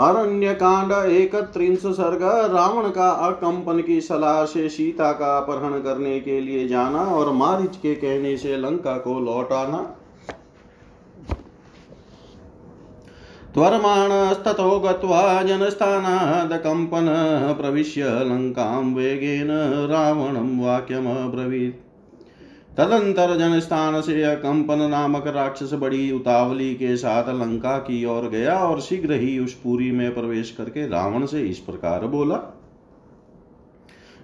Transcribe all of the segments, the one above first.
अरण्य कांड एक सर्ग, रावण का अकंपन की सलाह से सीता का अपहरण करने के लिए जाना और मारिच के कहने से लंका को लौटाना। त्वरमाणस्ततो गत्वा जनस्थानादकम्पन प्रविश्य लङ्कां वेगेन रावणं वाक्यमब्रवीत्। तदंतर जन स्थान से कंपन नामक राक्षस बड़ी उतावली के साथ लंका की ओर गया और शीघ्र ही उस पुरी में प्रवेश करके रावण से इस प्रकार बोला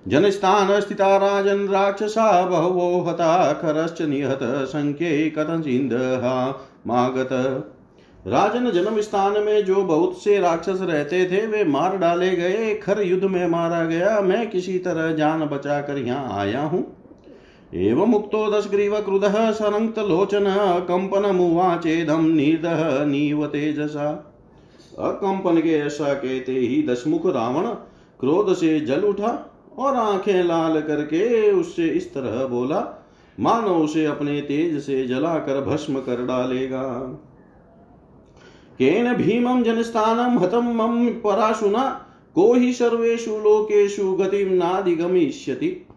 जनस्थान स्थिता राजन राक्षसा बहवो हता, खरश्च निहत संख्ये कथचिंदहा मागत। राजन जन्म स्थान में जो बहुत से राक्षस रहते थे, वे मार डाले गए। खर युद्ध में मारा गया। मैं किसी तरह जान बचाकर यहाँ आया हूँ। एवमुक्तो दशग्रीवक्रुधः सनङ्क्तलोचनः निर्दह नीव तेजसा। अकंपन के ऐसा कहते ही दशमुख रावण क्रोध से जल उठा और आँखें लाल करके उससे इस तरह बोला, मानो उसे अपने तेज से जलाकर भस्म कर डालेगा। केन भीमं जनस्थानं हतं मम पराशुना को ही सर्वेषु लोकेषु गतिं नाधिगमिष्यति।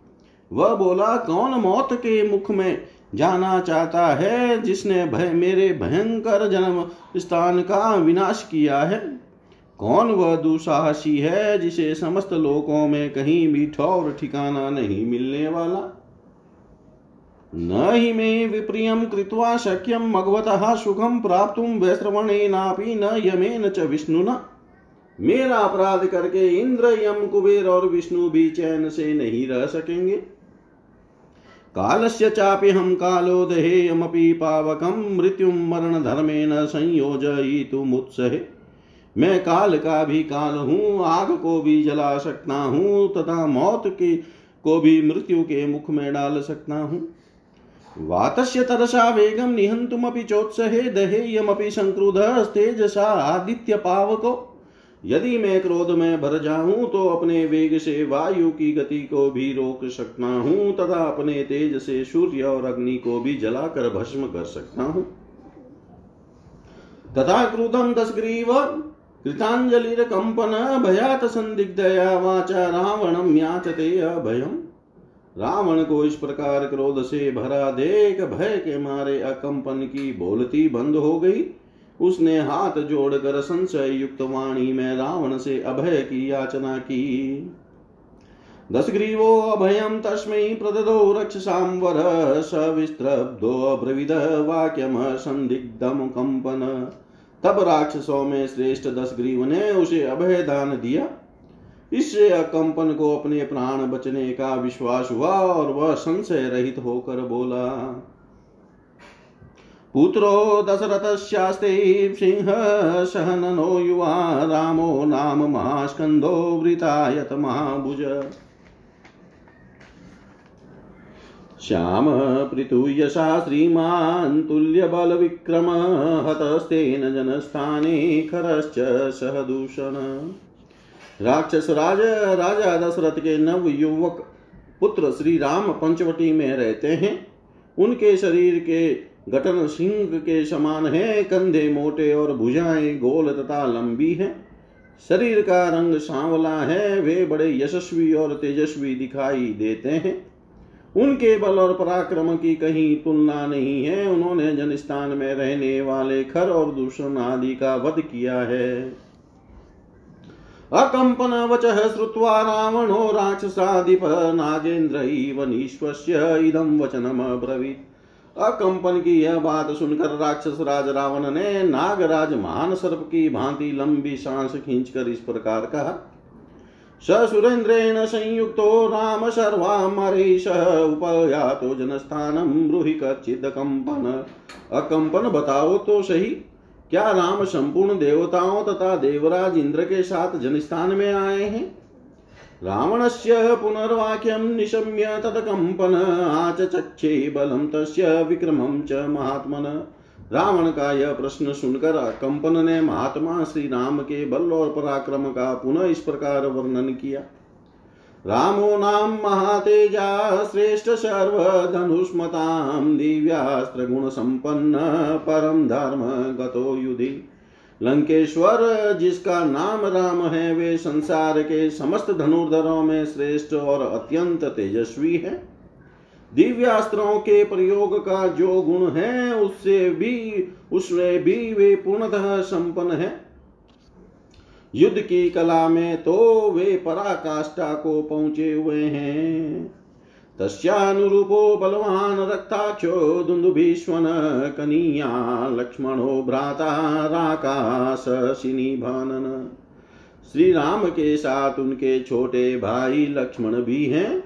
वह बोला, कौन मौत के मुख में जाना चाहता है, जिसने भय, मेरे भयंकर जन्म स्थान का विनाश किया है? कौन वह दुसाहसी है, जिसे समस्त लोकों में कहीं भी ठौर ठिकाना नहीं मिलने वाला? न हि मे विप्रियं कृत्वा शक्यं मगवतः सुखं प्राप्तुं वैश्रवणेनापि न यमेन च विष्णुना। मेरा अपराध करके इंद्र यम कुबेर और विष्णु भी चैन से नहीं रह सकेंगे। कालस्य चाप्यहं कालो देहेयमपि पावकं मृत्युं मरणधर्मेण संयोजयितुमुत्सहे। मैं काल का भी काल हूँ, आग को भी जला सकता हूँ, तथा मौत के, को भी मृत्यु के मुख में डाल सकता हूँ। वातस्य तरसा वेगम निहंतुमपि चोत्सहे, दहेयमपि संक्रुधस्तेजसा आदित्य पावको। यदि मैं क्रोध में भर जाऊँ तो अपने वेग से वायु की गति को भी रोक सकता हूँ, तथा अपने तेज से सूर्य और अग्नि को भी जलाकर भस्म कर सकता हूँ। तथा क्रोधम क्रुधम दशग्रीव कंपन भयात संदिग्धया वाचा रावणम याचते अभयम। रावण को इस प्रकार क्रोध से भरा देख, भय के मारे अकंपन की बोलती बंद हो गई। उसने हाथ जोड़कर संशय युक्त वाणी में रावण से अभय की याचना की। दस दशग्रीवो अभयम तस्मै प्रददो सविस्त्रब्धो अब्रविद वाक्यम संदिग्धम कंपन तब राक्षसों में श्रेष्ठ दशग्रीव ने उसे अभय दान दिया। इससे अकंपन को अपने प्राण बचने का विश्वास हुआ और वह संशय रहित होकर बोला पुत्रो दशरथस्यास्ते सिंहः सहननो युवा रामो नाम महास्कन्दो वृतायत महाभुज। श्याम पृथुयशा श्रीमान् तुल्यबलविक्रम हतस्तेन जनस्थाने खरश्च सहदूषण। राक्षस राज, राजा दशरथ के नव युवक पुत्र श्री राम पंचवटी में रहते हैं। उनके शरीर के गठन सिंह के समान है, कंधे मोटे और भुजाएँ गोल तथा लंबी है। शरीर का रंग सांवला है, वे बड़े यशस्वी और तेजस्वी दिखाई देते हैं। उनके बल और पराक्रम की कहीं तुलना नहीं है, उन्होंने जनस्थान में रहने वाले खर और दूषण आदि का वध किया है। अकंपन वच श्रुवा रावणो राक्षसाधिप नागेन्द्र इदम वचनम ब्रवीत अकंपन की यह बात सुनकर राक्षस राज रावण ने नागराज महान सर्प की भांति लंबी सांस खींचकर इस प्रकार कहा, ससुरेन्द्रेण संयुक्तो राम सर्वामरीश, उपयातो जनस्थानम ब्रूहि कच्चिद कंपन। अकंपन बताओ तो सही, क्या राम संपूर्ण देवताओं तथा देवराज इंद्र के साथ जनस्थान में आए हैं? रावणस्य पुनर्वाक्यं निशम्य तत्कम्पन आचचक्षे बलं तस्य विक्रमं च महात्मन। रावण का यह प्रश्न सुनकर कंपन ने महात्मा श्री राम के बल और पराक्रम का पुनः इस प्रकार वर्णन किया। रामो नाम महातेजा, श्रेष्ठ सर्वधनुष्मतां दिव्यास्त्रगुणसम्पन्न परम धर्म गतो युधि। लंकेश्वर, जिसका नाम राम है, वे संसार के समस्त धनुर्धरों में श्रेष्ठ और अत्यंत तेजस्वी है। दिव्यास्त्रों के प्रयोग का जो गुण है, उससे भी, उसमें भी वे पूर्णतः संपन्न है। युद्ध की कला में तो वे पराकाष्ठा को पहुँचे हुए हैं। तस्यानुरूपो बलवान रक्ताक्षो दुन्दुभीष्वन कनीया लक्ष्मणो भ्राता राकाशिनी भानन श्री राम के साथ उनके छोटे भाई लक्ष्मण भी हैं,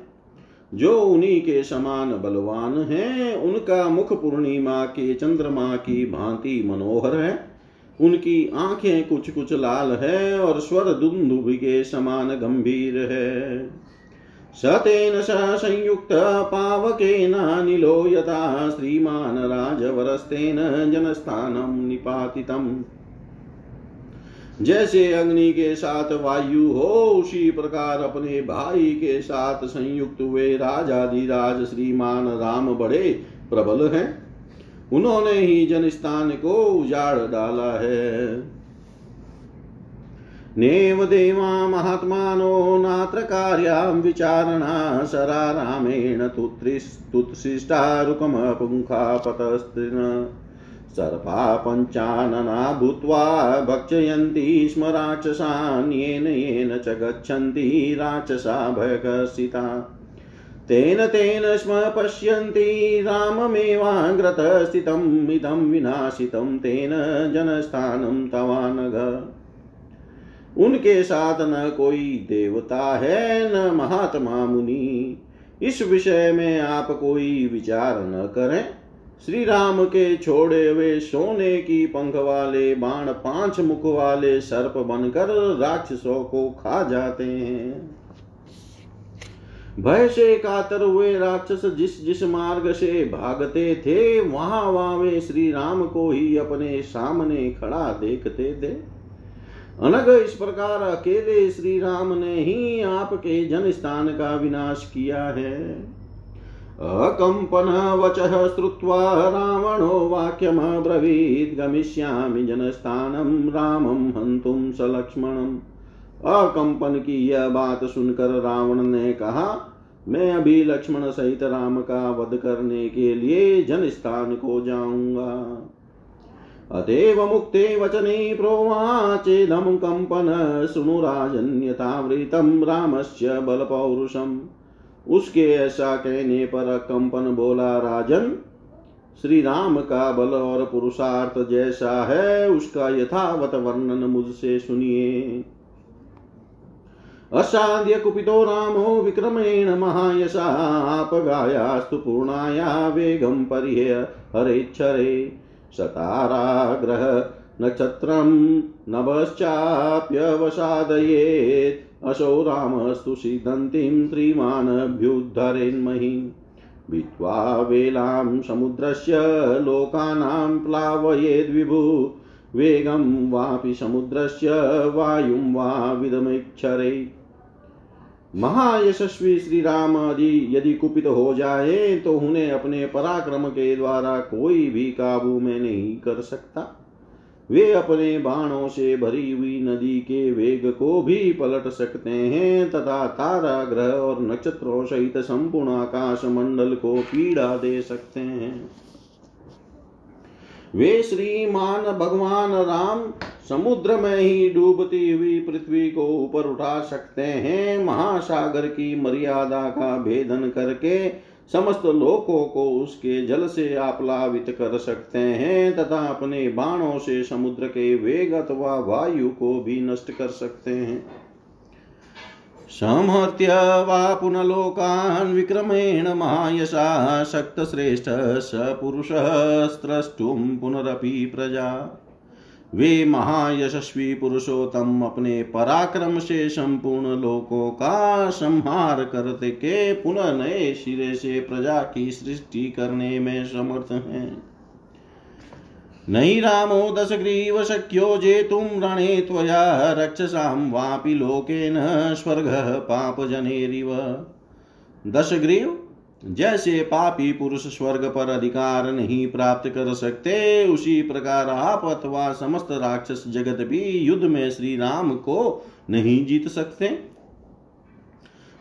जो उन्हीं के समान बलवान हैं। उनका मुख पूर्णिमा के चंद्रमा की भांति मनोहर है। उनकी आँखें कुछ कुछ लाल है और स्वर दुंदुभ के समान गंभीर है। सतेन स संयुक्त पावकेनानिलो यथा श्रीमान राजवरस्तेन जनस्थानं निपातितम्। जैसे अग्नि के साथ वायु हो, उसी प्रकार अपने भाई के साथ संयुक्त हुए राजाधिराज श्रीमान राम बड़े प्रबल हैं। उन्होंने ही जनस्थान को उजाड़ डाला है। नेव देवा महात्मानो नात्र कार्यां विचारणा सरा रामेण तुत्सृष्टारुकमपुङ्खापतस्त्रिन। सर्पा पञ्चानना भूत्वा भक्षयन्ति स्म राक्षसान्, येन येन च गच्छन्ति राक्षसा भयकर्षिता। तेन तेन स्म पश्यन्ति राममेवाग्रतस्थितम्, इदं विनाशितं तेन जनस्थानं तवानघ। उनके साथ न कोई देवता है, न महात्मा मुनि। इस विषय में आप कोई विचार न करें। श्री राम के छोड़े हुए सोने की पंख वाले, बाण पाँच मुख वाले सर्प बनकर राक्षसों को खा जाते हैं। भय से कातर हुए राक्षस जिस जिस मार्ग से भागते थे वहाँ वहाँ वे श्री राम को ही अपने सामने खड़ा देखते थे। अनग इस प्रकार अकेले श्री राम ने ही आपके जन स्थान का विनाश किया है। अकम्पन वच श्रुत्वा रावणो वाक्यमब्रवीत् गमिष्यामि जनस्थानं रामं हन्तुं स लक्ष्मणम्। अकंपन की यह बात सुनकर रावण ने कहा, मैं अभी लक्ष्मण सहित राम का वध करने के लिए जन स्थान को जाऊँगा। अतएव मुक्ते वचने प्रोवाचेदम कंपन सुनुराजन्यतावृतम रामस्य बलपौरुषम। उसके ऐसा कहने पर कंपन बोला, राजन श्री राम का बल और पुरुषार्थ जैसा है, उसका यथावत वर्णन मुझसे सुनिए। असाध्य कुपितो रामो विक्रमेण महायशापगायास्तु पूर्णाया, वेगं परिहे हरेच्छरे सताराग्रह नक्षत्रं नभश्चाप्यवसादयेत् असौ रामस्तु सिद्धन्तीं त्रिमानभ्युद्धरेन्महीं भित्त्वा वेलां समुद्रस्य लोकानां प्लावयेद्विभु वेगं वापि समुद्रस्य वायुं वा विदमिक्षरे। महायशस्वी श्री राम आदि यदि कुपित हो जाए तो उन्हें अपने पराक्रम के द्वारा कोई भी काबू में नहीं कर सकता। वे अपने बाणों से भरी हुई नदी के वेग को भी पलट सकते हैं, तथा तारा ग्रह और नक्षत्रों सहित संपूर्ण आकाश मंडल को पीड़ा दे सकते हैं। वे श्रीमान भगवान राम समुद्र में ही डूबती हुई पृथ्वी को ऊपर उठा सकते हैं। महासागर की मर्यादा का भेदन करके समस्त लोकों को उसके जल से आप्लावित कर सकते हैं तथा अपने बाणों से समुद्र के वेग अथवा वायु को भी नष्ट कर सकते हैं। संहत्य वा पुनलोकान् विक्रमेण महायशा शक्तश्रेष्ठ स पुरुषः पुनरपि प्रजा। वे महायशस्वी पुरुषोत्तम अपने पराक्रम से संपूर्ण लोकों का संहार करते के पुनः नए सिरे से प्रजा की सृष्टि करने में समर्थ हैं। नहि रामो दशग्रीव शक्यो जेतुं रणे त्वया रक्षसां वापि लोकेन स्वर्गः पापजनेरिव दशग्रीव, जैसे पापी पुरुष स्वर्ग पर अधिकार नहीं प्राप्त कर सकते, उसी प्रकार आप अथवा समस्त राक्षस जगत भी युद्ध में श्री राम को नहीं जीत सकते।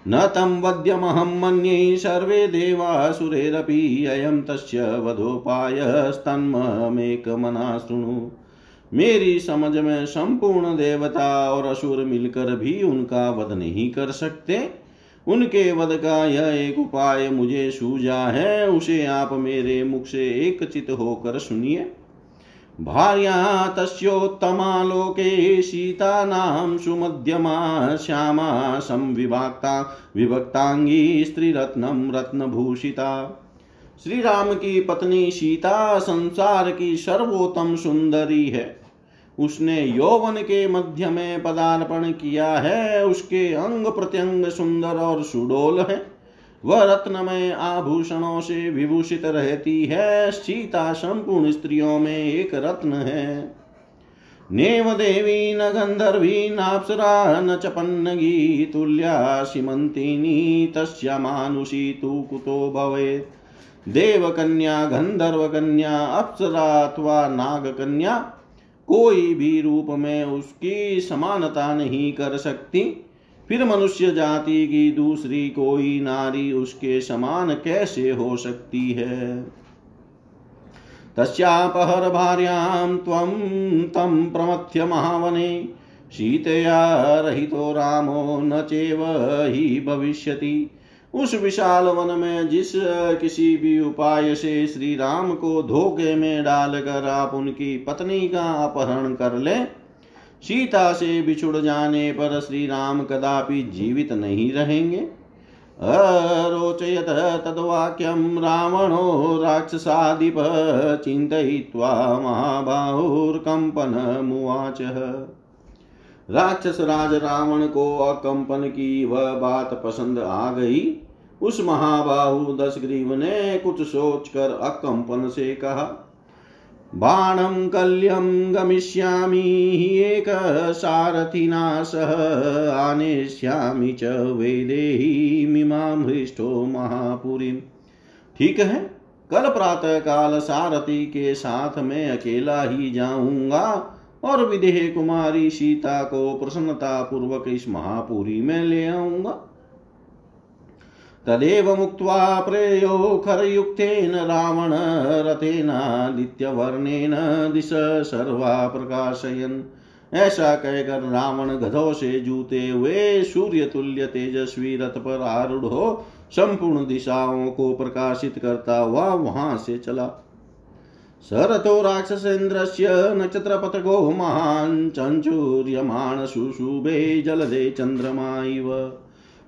न तं वद्यमहं मन्ये सर्वे देवासुरेरपि अयं तस्य वधोपायस्तन्ममेकमना शृणु। मेरी समझ में संपूर्ण देवता और असुर मिलकर भी उनका वध नहीं कर सकते। उनके वध का यह एक उपाय मुझे सूझा है, उसे आप मेरे मुख से एक चित होकर सुनिए। भार्या तस्योत्तमा लोके सीता नाम सुमध्यमा श्यामा संविभाक्ता विभक्तांगी स्त्रीरत्नम रत्नभूषिता। श्री राम की पत्नी सीता संसार की सर्वोत्तम सुंदरी है। उसने यौवन के मध्य में पदार्पण किया है, उसके अंग प्रत्यंग सुंदर और सुडोल है। वह रत्नमय आभूषणों से विभूषित रहती है, सीता संपूर्ण स्त्रियों में एक रत्न है। नेव देवी न गंधर्वी नाप्सरा न च पन्नगी तुल्या सीमंतिनी, तस्या मानुषी तु कुतो भवेत् देवकन्या, गंधर्वकन्या, अप्सरा अथवा नागकन्या, कोई भी रूप में उसकी समानता नहीं कर सकती। फिर मनुष्य जाति की दूसरी कोई नारी उसके समान कैसे हो सकती है? तस्यापहर भार्यां त्वं तं प्रमथ्य महावने शीतया रहितो रामो न चेव ही भविष्यति। उस विशाल वन में जिस किसी भी उपाय से श्री राम को धोखे में डालकर आप उनकी पत्नी का अपहरण कर ले सीता से बिछुड़ जाने पर श्री राम कदापि जीवित नहीं रहेंगे। अरोचयत तद्वाक्यं रावणो राक्षसाधिप चिन्तयित्वा महाबाहुर्कम्पनमुवाच राक्षस राज रावण को अकंपन की वह बात पसंद आ गई। उस महाबाहु दशग्रीव ने कुछ सोचकर अकंपन से कहा बाणं कल्यं गमिष्यामि, एकसारथिना सह आनेष्यामि च वेदेहीमिमां हृष्टो महापुरीम् ठीक है? कल प्रातः काल सारथी के साथ मैं अकेला ही जाऊँगा और विदेह कुमारी सीता को प्रसन्नता पूर्वक इस महापुरी में ले आऊँगा। तदेव मुक्त्वा प्रेयो खरयुक्तेन रावण रथेनादित्यवर्णेन दिश सर्वा प्रकाशयन् ऐसा कहकर रावण गधों से जूते हुए सूर्य तुल्य तेजस्वी रथ पर आरूढ़ हो संपूर्ण दिशाओं को प्रकाशित करता हुआ वहाँ से चला। सरथो राक्षसेन्द्रस्य नक्षत्रपथगो महान् चञ्चूर्यमाण शुशुभे जलदे चन्द्रमा इव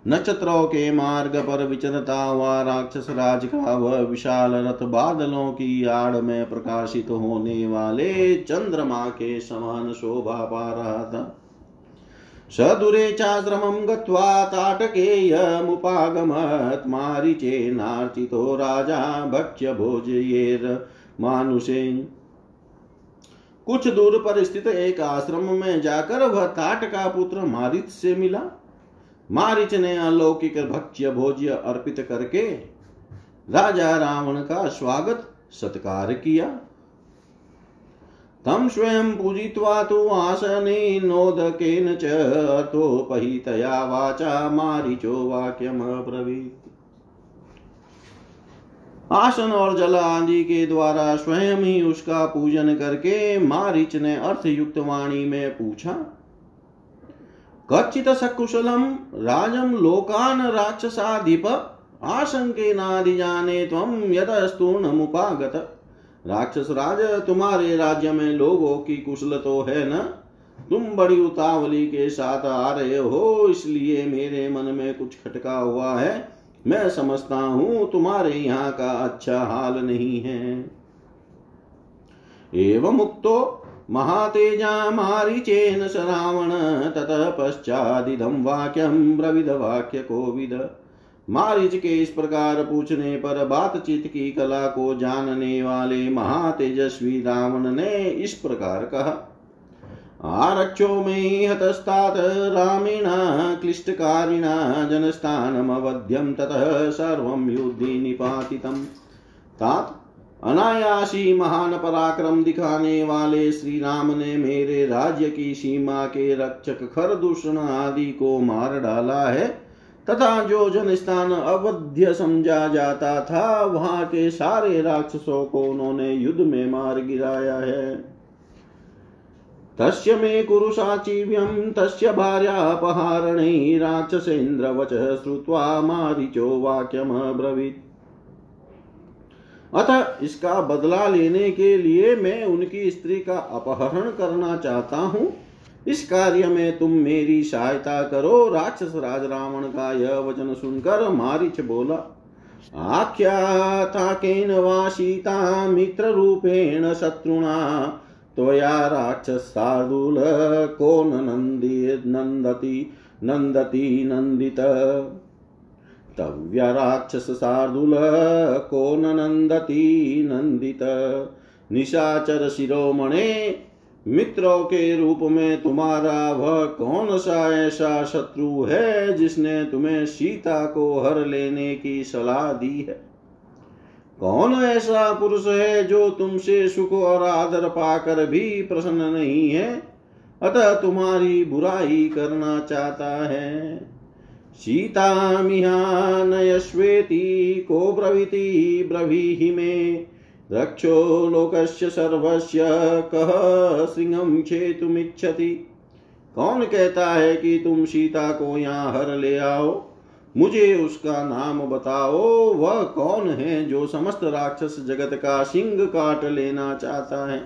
नक्षत्रों के मार्ग पर विचरता हुआ राक्षस राज का वह विशाल रथ बादलों की आड़ में प्रकाशित होने वाले चंद्रमा के समान शोभा पा रहा था। सदुरे चाश्रमं गत्वा ताटकेयमुपागमत् मारिचेनार्चितो राजा भक्ष्य भोजयेर मानुषेन। कुछ दूर पर स्थित एक आश्रम में जाकर वह ताट का पुत्र मारित से मिला। मारिच ने अलौकिक भक्ष्य भोज्य अर्पित करके राजा रावण का स्वागत सत्कार किया। तम स्वयं पूजित्वा तु आसने नोदकेन च अर्थोपहितया वाचा मारिचो वाक्यमब्रवीत् आसन और जल आदि के द्वारा स्वयं ही उसका पूजन करके मारिच ने अर्थयुक्त वाणी में पूछा कच्चित सकुशलम राजम लोकान राक्षसाधिप आशंके नादि जाने तम यदस्तूर्ण मुपागत राक्षस राज, तुम्हारे राज्य में लोगों की कुशल तो है न? तुम बड़ी उतावली के साथ आ रहे हो, इसलिए मेरे मन में कुछ खटका हुआ है। मैं समझता हूँ तुम्हारे यहाँ का अच्छा हाल नहीं है। एवं मुक्तो महातेजा मारीचेन स रावण ततः पश्चादिदं वाक्यं ब्रविद वाक्य कोविद। मारिच के इस प्रकार पूछने पर बातचीत की कला को जानने वाले महातेजस्वी रावण ने इस प्रकार कहा, आरक्षो मे हतस्तात् रामेण क्लिष्टकारिणा जनस्थानमवध्यं, ततः सर्वं युद्धि निपातितम्। तात अनायासी महान पराक्रम दिखाने वाले श्री राम ने मेरे राज्य की सीमा के रक्षक खरदूषण आदि को मार डाला है। तथा जो जन स्थान अवध्य समझा जाता था, वहाँ के सारे राक्षसों को उन्होंने युद्ध में मार गिराया है। तस्य मे कुरुषाचीव्यं तस्य भार्यापहारणै राक्षसेन्द्रवचः श्रुत्वा मारिचो वाक्यमब्रवीत्। अतः इसका बदला लेने के लिए मैं उनकी स्त्री का अपहरण करना चाहता हूँ। इस कार्य में तुम मेरी सहायता करो, राक्षस राज रावण का यह वचन सुनकर मारिच बोला आख्याता केन वा मित्र रूपेण शत्रुणा, त्वया को नंदी नंदति नंदति। तव्य राक्षस शार्दूल, को नंदति नंदित। निशाचर शिरोमणे, मित्रों के रूप में तुम्हारा वह कौन सा ऐसा शत्रु है जिसने तुम्हें सीता को हर लेने की सलाह दी है? कौन ऐसा पुरुष है जो तुमसे सुख और आदर पाकर भी प्रसन्न नहीं है? अतः तुम्हारी बुराई करना चाहता है। सीतामिहानयश्वेति को ब्रवीति ब्रवीहि मे। रक्षो लोकस्य सर्वस्य कह सिंहम क्षेतुमिच्छति कौन कहता है कि तुम सीता को यहाँ हर ले आओ? मुझे उसका नाम बताओ। वह कौन है जो समस्त राक्षस जगत का सिंह काट लेना चाहता है?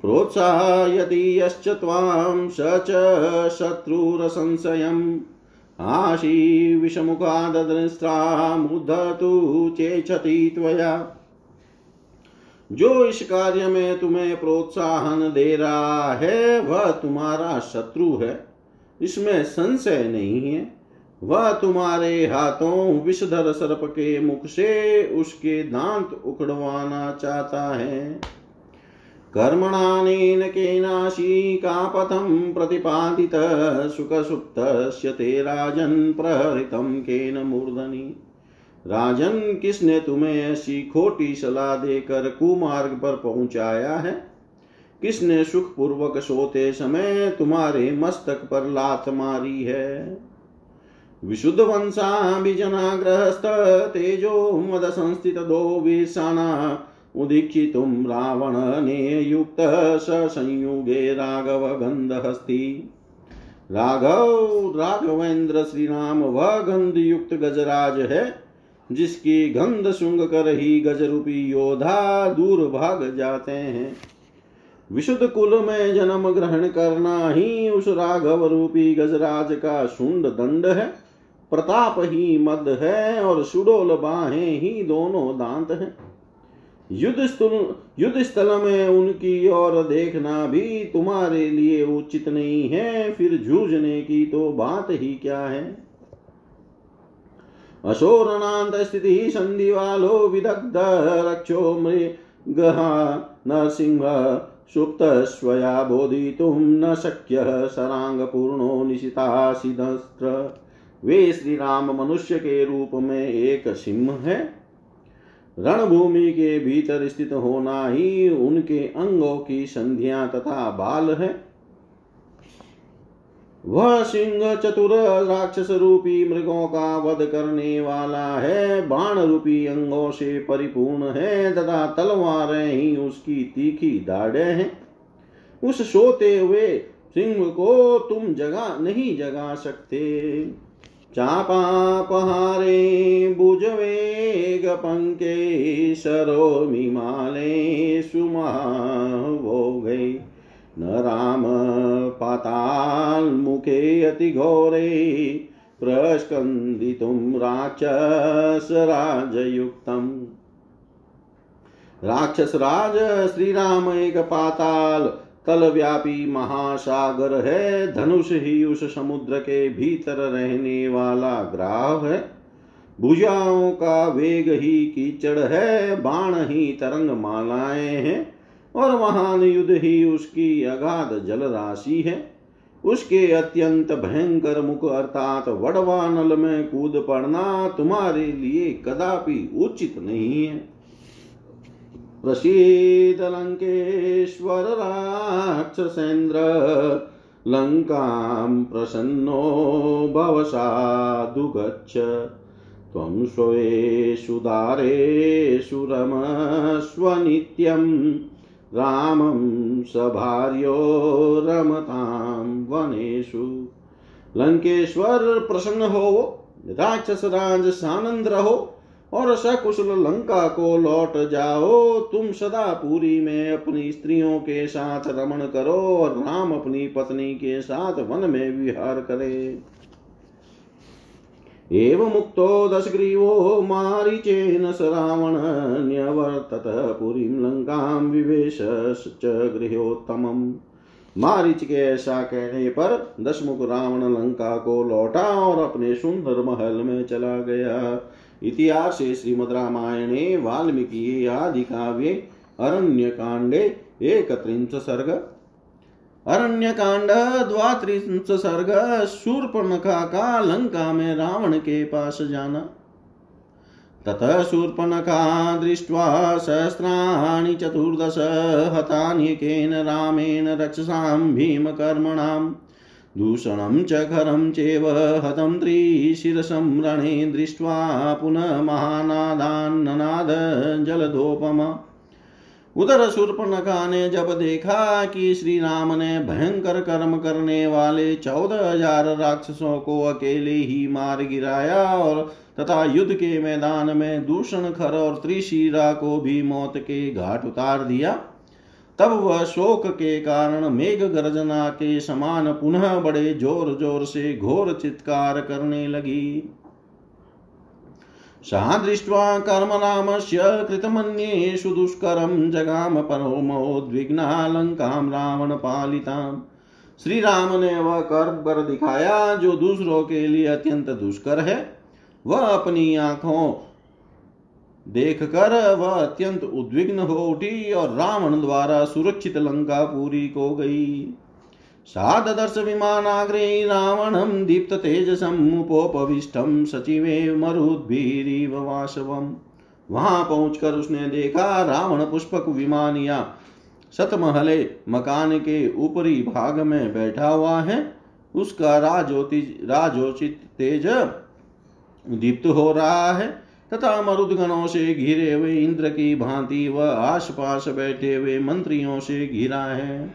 प्रोत्साहयति यश्च त्वां स च शत्रुरसंशयम्। आशी विषमुखादृष्ट्रामुद्धतु चेक्षति त्वया। जो इस कार्य में तुम्हें प्रोत्साहन दे रहा है, वह तुम्हारा शत्रु है। इसमें संशय नहीं है। वह तुम्हारे हाथों विषधर सर्प के मुख से उसके दांत उखड़वाना चाहता है। कर्मणानेन केनाशी कापथं प्रतिपादित सुखसुप्तस्य ते राजन् प्रहृतं केन मूर्धनि। राजन किसने तुम्हें ऐसी खोटी सलाह देकर कुमार्ग पर पहुँचाया है? किसने सुख पूर्वक सोते समय तुम्हारे मस्तक पर लात मारी है? विशुद्ध वंशाभिजनाग्रहस्त तेजो मद संस्थित दो वीरसाना उदीक्षितुं युक्तः स संयुगे राघव गंधहस्ति राघव, राघवेंद्र श्री राम वह गंध युक्त गजराज है, जिसकी गंध सुंग कर ही गजरूपी योद्धा दूर भाग जाते हैं। विशुद्ध कुल में जन्म ग्रहण करना ही उस राघव रूपी गजराज का शुंड दंड है। प्रताप ही मद है और सुडोल बाहें ही दोनों दांत हैं। युद्ध युद्ध स्थल में उनकी ओर देखना भी तुम्हारे लिए उचित नहीं है। फिर जूझने की तो बात ही क्या है? अशोरणांत स्थिति, संधिवालो विदग्ध रक्षो मृगहा नरसिंह स्वया बोधितुं न शक्य सरांगपूर्णो निशितासिदस्त्र वे श्री राम मनुष्य के रूप में एक सिंह है। रणभूमि के भीतर स्थित होना ही उनके अंगों की संध्या तथा बाल है। वह सिंह चतुर राक्षस रूपी मृगों का वध करने वाला है। बाण रूपी अंगों से परिपूर्ण है तथा तलवारें ही उसकी तीखी दाढ़े हैं। उस सोते हुए सिंह को तुम जगा नहीं जगा सकते। चापापहारे भुजवेगपङ्के शरोमिमाले सुमावोगे न राम पाताल्मुखे अतिघोरे प्रस्कन्दितुं राक्षसराजयुक्तम् राक्षसराज श्रीराम एक पाताल तल व्यापी महासागर है, धनुष ही उस समुद्र के भीतर रहने वाला ग्राह है। भुजाओं का वेग ही कीचड़ है, बाण ही तरंग मालाएँ हैं, और महान युद्ध ही उसकी अगाध जल राशि है। उसके अत्यंत भयंकर मुख अर्थात वड़वानल में कूद पड़ना तुम्हारे लिए कदापि उचित नहीं है। प्रसीद लंकेश्वर राक्षसेन्द्र लङ्कां प्रसन्नो भवसाधु गच्छ त्वं स्वेषु दारेषु रमस्व नित्यं रामं सभार्यो रमतां वनेषु। लंकेश्वर प्रसन्न हो राक्षस राज रहो और सकुशल लंका को लौट जाओ। तुम सदा पूरी में अपनी स्त्रियों के साथ रमण करो और राम अपनी पत्नी के साथ वन में विहार करे। एव मुक्तो दशग्रीवो मारीचेन स रावण न्यवर्तत पुरीं लङ्कां विवेश च गृहोत्तमम्। मारिच के ऐसा कहने पर दशमुख रावण लंका को लौटा और अपने सुंदर महल में चला गया। इतिहास श्रीमद रामायणे वाल्मीकि आदि काव्ये अरण्य कांडे एक त्रिंश सर्ग अरण्य कांड द्वात्रिंश सर्ग शूर्पणखा का लंका में रावण के पास जाना। ततः शूर्पणखा दृष्ट्वा सहस्राणि चतुर्दश हतान्यकेन रामेण रक्षसां भीमकर्मणाम्। दूषणं च खरं चेव हतं त्रिशिरसं रणे दृष्ट्वा पुनः महानादान्ननाद जलधोपम उधर शूर्पणखा ने जब देखा कि श्री राम ने भयंकर कर्म करने वाले चौदह हज़ार राक्षसों को अकेले ही मार गिराया और तथा युद्ध के मैदान में दूषण खर और त्रिशिरा को भी मौत के घाट उतार दिया। तब वह शोक के कारण मेघ गर्जना के समान पुनः बड़े ज़ोर ज़ोर से घोर चित्कार करने लगी। सा दृष्ट्वा कर्मरामस्य कृतमन्येषु दुष्करं जगाम परोमोद्विग्ना रावण पालिताम्। श्री राम ने वह कर्म कर दिखाया, जो दूसरों के लिए अत्यंत दुष्कर है। वह अपनी आँखों देख कर वह अत्यंत उद्विग्न हो उठी और रावण द्वारा सुरक्षित लंका पूरी को गई। विमानाग्रे रावणं दीप्ततेजसमुपोपविष्टं सचिवे मरुद्भिरिव वासवम् वहाँ पहुंचकर उसने देखा रावण पुष्पक विमान या सतमहले मकान के ऊपरी भाग में बैठा हुआ है। उसका राजोति राजोचित तेज दीप्त हो रहा है। तथा मरुदगणों से घिरे हुए इंद्र की भांति वह आसपास बैठे हुए मंत्रियों से घिरा है।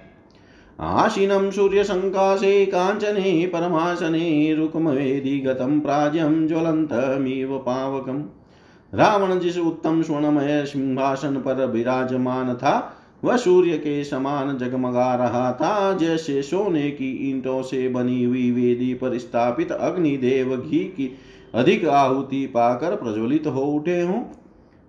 आशीनं सूर्यसङ्काशे काञ्चने परमासने, रुक्मवेदि गतं प्राज्यं ज्वलन्तमिव पावकम्। रावण जिस उत्तम स्वर्णमय सिंहासन पर विराजमान था, वह सूर्य के समान जगमगा रहा था, जैसे सोने की ईंटों से बनी हुई वेदी पर स्थापित अग्निदेव घी की अधिक आहुति पाकर प्रज्वलित हो उठे हों।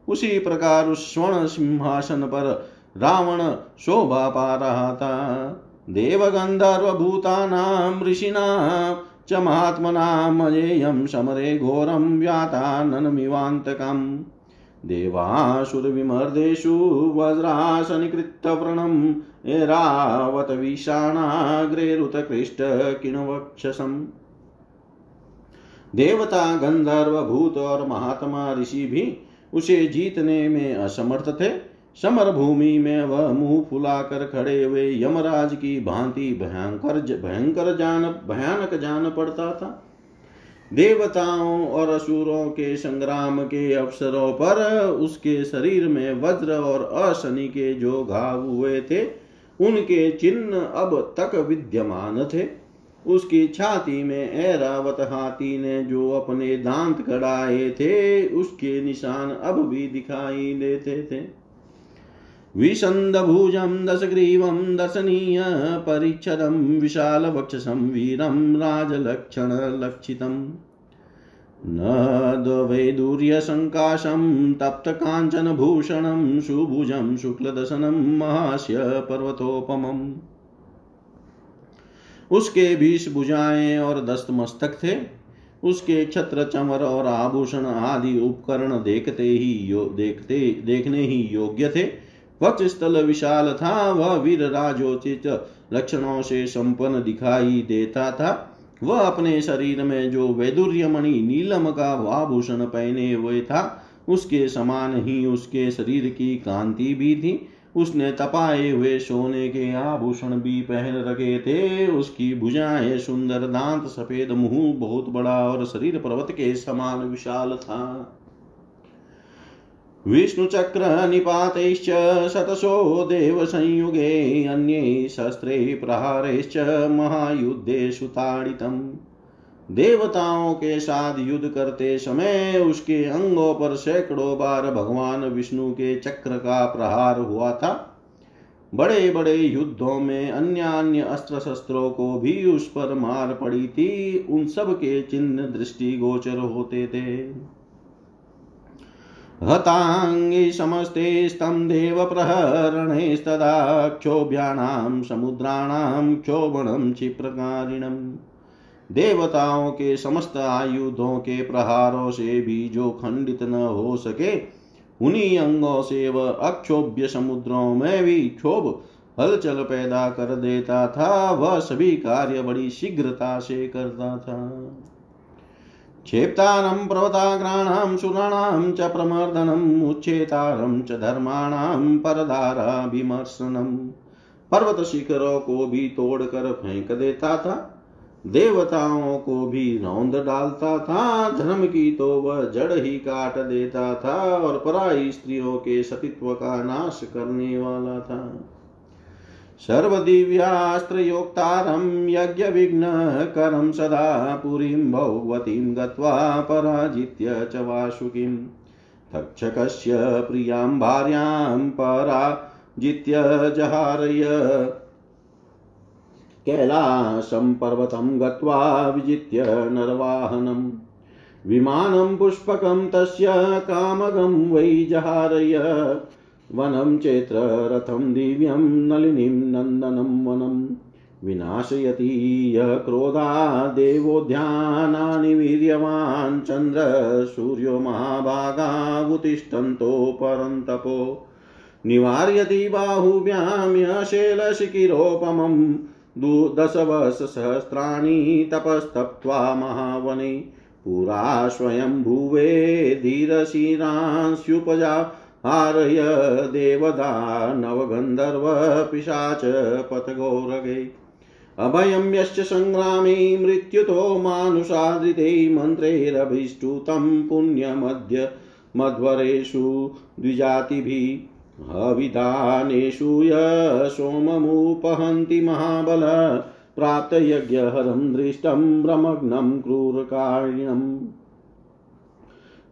उसी प्रकार उस स्वर्ण सिंहासन पर रावण शोभा पा रहा था। देवगन्धर्वभूतानां ऋषीणां च महात्मनामजेयं समरे घोरं व्याताननमिवान्तकम्। देवासुरविमर्देषु वज्रासनिकृतव्रणम्, एरावतविषाणाग्रेरुतकृष्टकिणवक्षसम्। देवता, गंधर्व, भूत और महात्मा ऋषि भी उसे जीतने में असमर्थ थे। समर भूमि में वह मुँह फुलाकर खड़े हुए यमराज की भांति भयंकर भयंकर जान, भयानक जान पड़ता था। देवताओं और असुरों के संग्राम के अवसरों पर उसके शरीर में वज्र और अशनि के जो घाव हुए थे, उनके चिन्ह अब तक विद्यमान थे। उसकी छाती में ऐरावत हाथी ने जो अपने दांत कड़ाए थे, उसके निशान अब भी दिखाई देते थे। विषन्दभुजं दशग्रीवं दर्शनीय परिच्छदं विशालवक्षसं वीरं राजलक्षणलक्षितम् न द्वैदूर्यसङ्काशं तप्तकाञ्चनभूषणं, सुभुजं शुक्लदशनं, महास्य पर्वतोपमम्। उसके बीस भुजाएँ और दस्त मस्तक थे। उसके छत्र चमर और आभूषण आदि उपकरण देखते ही यो, देखते, देखने ही योग्य थे। वक्ष स्थल विशाल था, वह वीर राजोचित लक्षणों से संपन्न दिखाई देता था। वह अपने शरीर में जो वैदुर्यमणि नीलम का आभूषण पहने हुए था, उसके समान ही उसके शरीर की कांति भी थी। उसने तपाए हुए सोने के आभूषण भी पहन रखे थे। उसकी भुजाएँ सुंदर, दांत सफ़ेद, मुँह बहुत बड़ा और शरीर पर्वत के समान विशाल था। विष्णुचक्रनिपातैश्च शतशो देवसंयुगे अन्ये शस्त्रे प्रहारैश्च महायुद्धेषु ताडितम् देवताओं के साथ युद्ध करते समय उसके अंगों पर सैकड़ों बार भगवान विष्णु के चक्र का प्रहार हुआ था। बड़े बड़े युद्धों में अन्य अन्य अस्त्र शस्त्रों को भी उस पर मार पड़ी थी। उन सब के चिन्ह दृष्टि गोचर होते थे। हताङ्गि समस्ते स्तं देवप्रहरणेस्तदा क्षोभ्याणां समुद्राणां क्षोभणं क्षिप्रकारिणम् देवताओं के समस्त आयुधों के प्रहारों से भी जो खंडित न हो सके, उन्हीं अंगों से वह अक्षोभ्य समुद्रों में भी क्षोभ, हलचल पैदा कर देता था। वह सभी कार्य बड़ी शीघ्रता से करता था। क्षेप्तारं, पर्वताग्राणां, सुराणां च प्रमर्दनम् उच्छेतारं च धर्माणां परदाराभिमर्शनम् पर्वत शिखरों को भी तोड़कर फेंक देता था। देवताओं को भी रौंद डालता था, धर्म की तो वह जड़ ही काट देता था और पराई स्त्रियों के सतित्व का नाश करने वाला था। विघ्न करम सदा पुरीं भौगवतीं गत्वा पराजित्य च वासुकीं। तक्षकस्य प्रियाँ भार्यां पराजित्य जहारय कैलासं पर्वतं गत्वा विजित्य नरवाहनम्। विमानं पुष्पकं तस्य कामगं वै जहारय। वनं चेत्ररथं दिव्यं नलिनीं नन्दनं वनं विनाशयति यः क्रोधा, देवोद्यानानि वीर्यवान्। चन्द्र, सूर्यो महाभागावुतिष्ठन्तो परन्तपो। निवार्यति यशेलशिखिरोपमम् दशवसहस्राणि तपस्तप्त्वा महावने। पुरा स्वयं भुवे धीरशिरांस्युपजा हारय देवदा नवगन्धर्व पिशाच पथगौरगे। अभयं यश्च सङ्ग्रामे मृत्युतो मानुषादृते मन्त्रैरभिष्टुतं पुण्यमद्य मध्वरेषु द्विजातिभिः। अविधानेषु य सोममुपहन्ति महाबल, प्राप्तयज्ञहरं दृष्टं भ्रमग्नं क्रूरकारिणम्।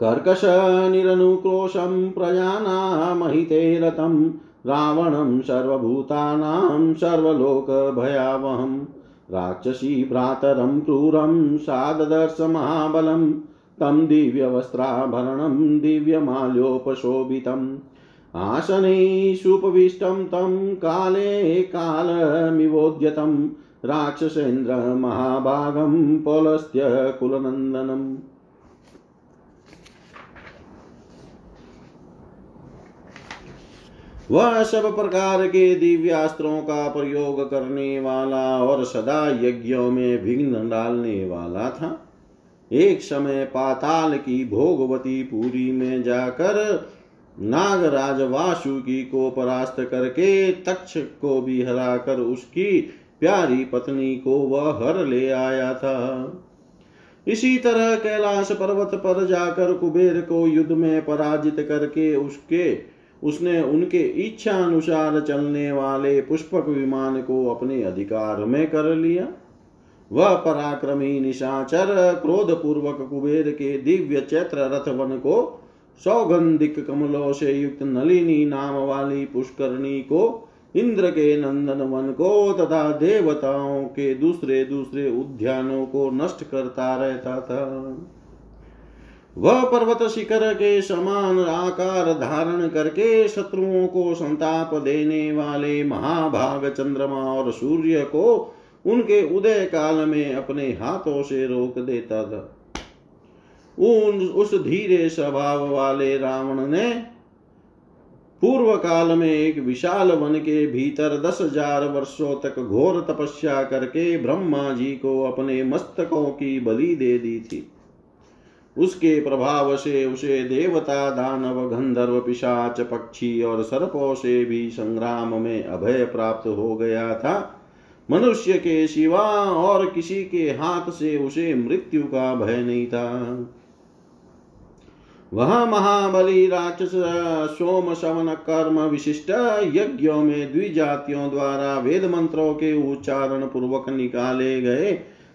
कर्कशनिरनुक्रोशं प्रजानामहिते रतं रावणं सर्वभूतानां सर्वलोकभयावहं राक्षसी भ्रातरं क्रूरं साददर्श महाबलं तं दिव्यवस्त्राभरणं दिव्यमाल्योपशोभितम्। आसनैषुपविष्टं तं काले कालमिवोद्यतं राक्षसेन्द्रमहाभागं पौलस्त्य कुलनन्दनम् वह सब प्रकार के दिव्यास्त्रों का प्रयोग करने वाला और सदा यज्ञों में विघ्न डालने वाला था। एक समय पाताल की भोगवती पुरी में जाकर नागराज वासुकी को परास्त करके तक्ष को भी हराकर उसकी प्यारी पत्नी को वह हर ले आया था। इसी तरह कैलाश पर्वत पर जाकर कुबेर को युद्ध में पराजित करके उसके, उसने उनके इच्छा अनुसार चलने वाले पुष्पक विमान को अपने अधिकार में कर लिया। वह पराक्रमी निशाचर क्रोध पूर्वक कुबेर के दिव्य चैत्र रथ वन को सौगंधिक कमलों से युक्त नलिनी नाम वाली पुष्करणी को, इंद्र के नंदन वन को, तथा देवताओं के दूसरे दूसरे उद्यानों को नष्ट करता रहता था। वह पर्वत शिखर के समान आकार धारण करके शत्रुओं को संताप देने वाले महाभाग चंद्रमा और सूर्य को उनके उदय काल में अपने हाथों से रोक देता था। उन उस धीरे स्वभाव वाले रावण ने पूर्व काल में एक विशाल वन के भीतर दस हज़ार वर्षों तक घोर तपस्या करके ब्रह्मा जी को अपने मस्तकों की बलि दे दी थी। उसके प्रभाव से उसे देवता दानव, गंधर्व, पिशाच, पक्षी और सर्पों से भी संग्राम में अभय प्राप्त हो गया था। मनुष्य के सिवा और किसी के हाथ से उसे मृत्यु का भय नहीं था। वह महाबली राक्षस, सोम, शवन, कर्म विशिष्ट यज्ञों में द्विजातियों द्वारा वेद मंत्रों के उच्चारण पूर्वक निकाले गए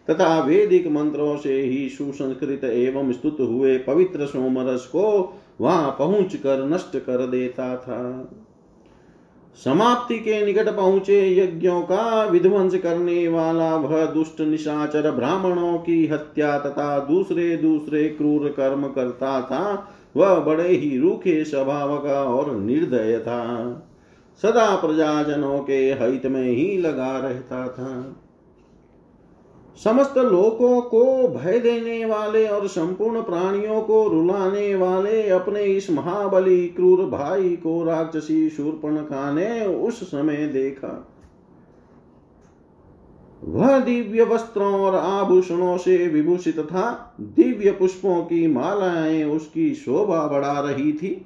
तथा वेदिक मंत्रों से ही सुसंस्कृत एवं स्तुत हुए पवित्र सोमरस को वहाँ पहुँच कर नष्ट कर देता था। समाप्ति के निकट पहुँचे यज्ञों का विध्वंस करने वाला वह दुष्ट निशाचर ब्राह्मणों की हत्या तथा दूसरे दूसरे क्रूर कर्म करता था, वह बड़े ही रूखे स्वभाव का और निर्दय था। सदा प्रजाजनों के हित में ही लगा रहता था। समस्त लोकों को भय देने वाले और संपूर्ण प्राणियों को रुलाने वाले अपने इस महाबली क्रूर भाई को राक्षसी शूर्पणखा ने उस समय देखा। वह दिव्य वस्त्रों और आभूषणों से विभूषित था। दिव्य पुष्पों की मालाएँ उसकी शोभा बढ़ा रही थी।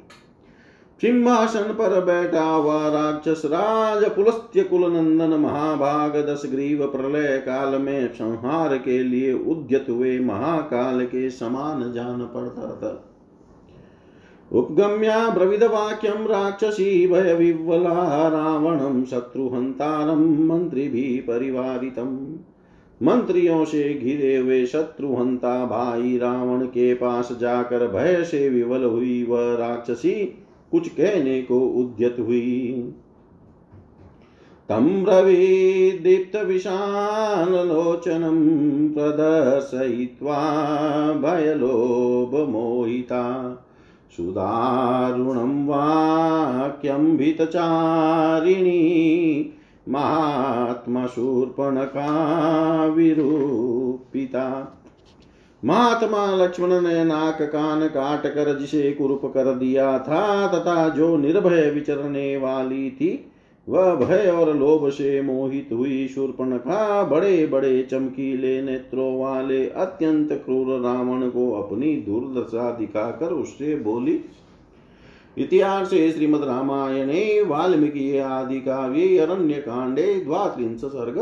सिंहासन पर बैठा हुआ राक्षस राज पुलस्त्य कुल नंदन महाभाग दस ग्रीव प्रलय काल में संहार के लिए उद्यत हुए महाकाल के समान जान पड़ता था। उपगम्या ब्रविद वाक्यम राक्षसी भय विवला रावणम शत्रुहंतारम मंत्री भी परिवारितम। मंत्रियों से घिरे हुए शत्रुहंता भाई रावण के पास जाकर भय से विवल हुई वह राक्षसी कुछ कहने को उद्यत हुई। तं ब्रवीदीप्तविशाललोचनं प्रदर्शयित्वा भयलोभमोहिता। सुदारुणं वाक्यं भीतचारिणी महात्मशूर्पणका विरूपिता महात्मा लक्ष्मण ने नाक कान काट कर जिसे कुरूप कर दिया था, तथा जो निर्भय विचरने वाली थी, वह भय और लोभ से मोहित हुई शूर्पणखा बड़े बड़े चमकीले नेत्रों वाले अत्यंत क्रूर रावण को अपनी दुर्दशा दिखाकर उससे बोली, इतिहास श्रीमद रामायणे, वाल्मीकि आदि काव्ये अरण्य कांडे द्वात्रिंश सर्ग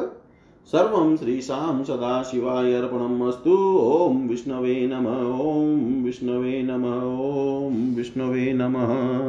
सर्वं श्रीशां सदाशिवाय अर्पणम् अस्तु ॐ विष्णवे नम ॐ विष्णवे नम ॐ विष्णवे नमः।